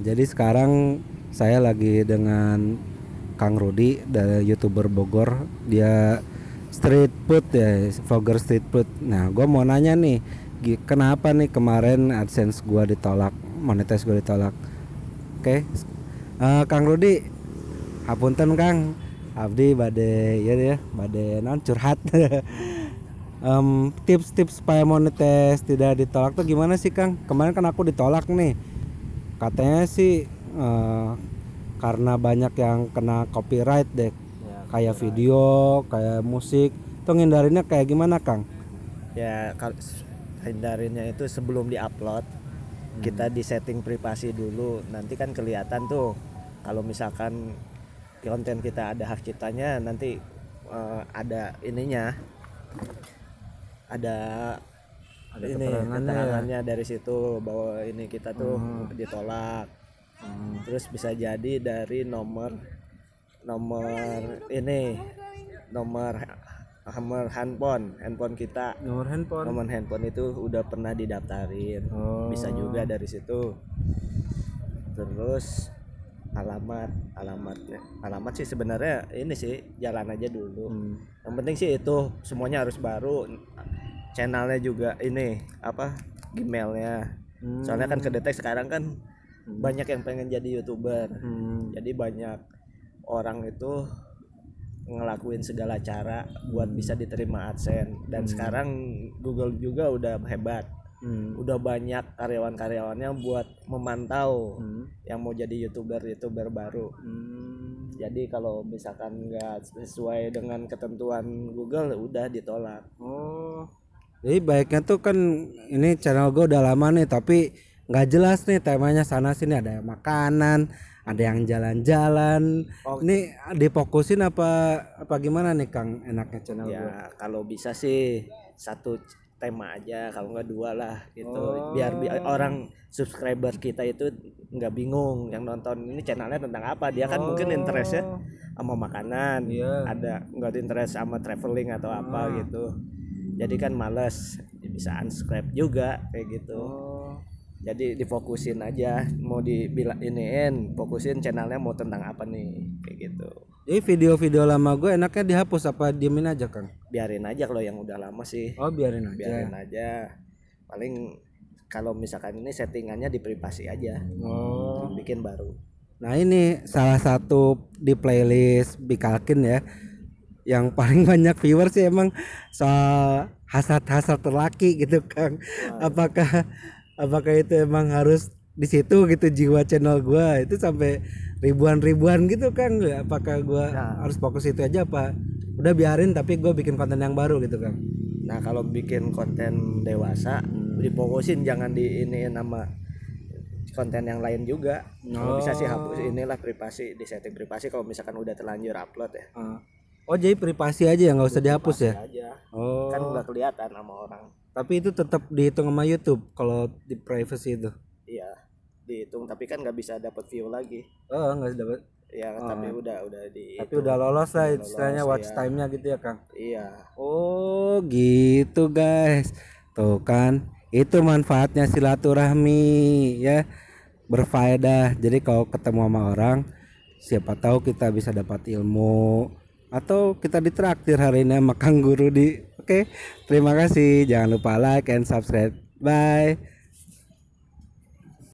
jadi sekarang saya lagi dengan Kang Rudi dari youtuber Bogor. Dia street food ya, vlogger street food. Nah, gua mau nanya nih, kenapa nih kemarin AdSense gua ditolak, monetis gua ditolak? Oke, Eh, Kang Rudi, hapunten Kang, Abdi bade ya ya, bade non curhat. Em, tips-tips supaya monetis tidak ditolak tuh gimana sih Kang? Kemarin kan aku ditolak nih katanya sih eh, karena banyak yang kena copyright deh. Ya, kayak video kayak musik. Tuh ngindarinnya kayak gimana Kang? Ya kalau hindarinnya itu sebelum diupload kita di setting privasi dulu. Nanti kan kelihatan tuh kalau misalkan konten kita ada hak ciptanya nanti eh, ada ininya ada Ada ini keterangannya ya? keterangannya dari situ bahwa ini kita tuh ditolak. Terus bisa jadi dari nomor nomor ini nomor nomor handphone handphone kita. Nomor handphone. Nomor handphone itu udah pernah didaftarin. Oh. bisa juga dari situ. Terus alamat alamatnya alamat sih sebenarnya ini sih jalan aja dulu. Hmm. yang penting sih itu semuanya harus baru channelnya juga ini apa gmailnya Hmm. soalnya kan kedetek sekarang kan banyak yang pengen jadi youtuber Hmm. jadi banyak orang itu ngelakuin segala cara buat bisa diterima AdSense dan sekarang Google juga udah hebat Hmm. udah banyak karyawan-karyawannya buat memantau Hmm. yang mau jadi youtuber youtuber baru Hmm. jadi kalau misalkan nggak sesuai dengan ketentuan Google udah ditolak Oh. Jadi baiknya tuh kan ini channel gue udah lama nih tapi nggak jelas nih temanya sana sini ada yang makanan, ada yang jalan-jalan. Oh. Ini difokusin apa apa gimana nih Kang enaknya channel gue? ya kalau bisa sih satu tema aja kalau nggak dua lah gitu Oh. biar bi- orang subscriber kita itu nggak bingung yang nonton ini channelnya tentang apa dia kan mungkin interestnya sama makanan Oh. Iya. ada nggak interest sama traveling atau apa Ah. gitu jadi kan males bisa unsubscribe juga kayak gitu Oh. jadi difokusin aja mau dibilang iniin fokusin channelnya mau tentang apa nih kayak gitu Jadi video-video lama gue enaknya dihapus apa diemin aja Kang? biarin aja kalau yang udah lama sih Oh biarin aja. biarin aja paling kalau misalkan ini settingannya di privasi aja Oh. bikin baru Nah ini salah satu di playlist Bikalkin ya yang paling banyak viewers sih emang soal hasrat-hasrat terlaki gitu Kang. Apakah apakah itu emang harus di situ gitu jiwa channel gua itu sampai ribuan-ribuan gitu Kang? Apakah gua Nah. harus fokus itu aja apa? Udah biarin tapi gue bikin konten yang baru gitu Kang. nah kalau bikin konten dewasa difokusin jangan di ini nama konten yang lain juga kalau bisa sih hapus inilah privasi di setting privasi kalau misalkan udah terlanjur upload ya Oh jadi privasi aja ya nggak usah dihapus ya? aja Oh. kan udah kelihatan sama orang Tapi itu tetap dihitung sama YouTube kalau di privacy itu. iya dihitung tapi kan nggak bisa dapat view lagi Oh nggak dapat. ya tapi udah udah di Tapi udah lolos lah istilahnya watch iya. time-nya gitu ya Kang. iya Oh gitu guys. Tuh kan itu manfaatnya silaturahmi ya berfaedah. Jadi kalau ketemu sama orang siapa tahu kita bisa dapat ilmu atau kita ditraktir hari ini sama Kang Guru di. Oke, terima kasih. Jangan lupa like and subscribe. Bye.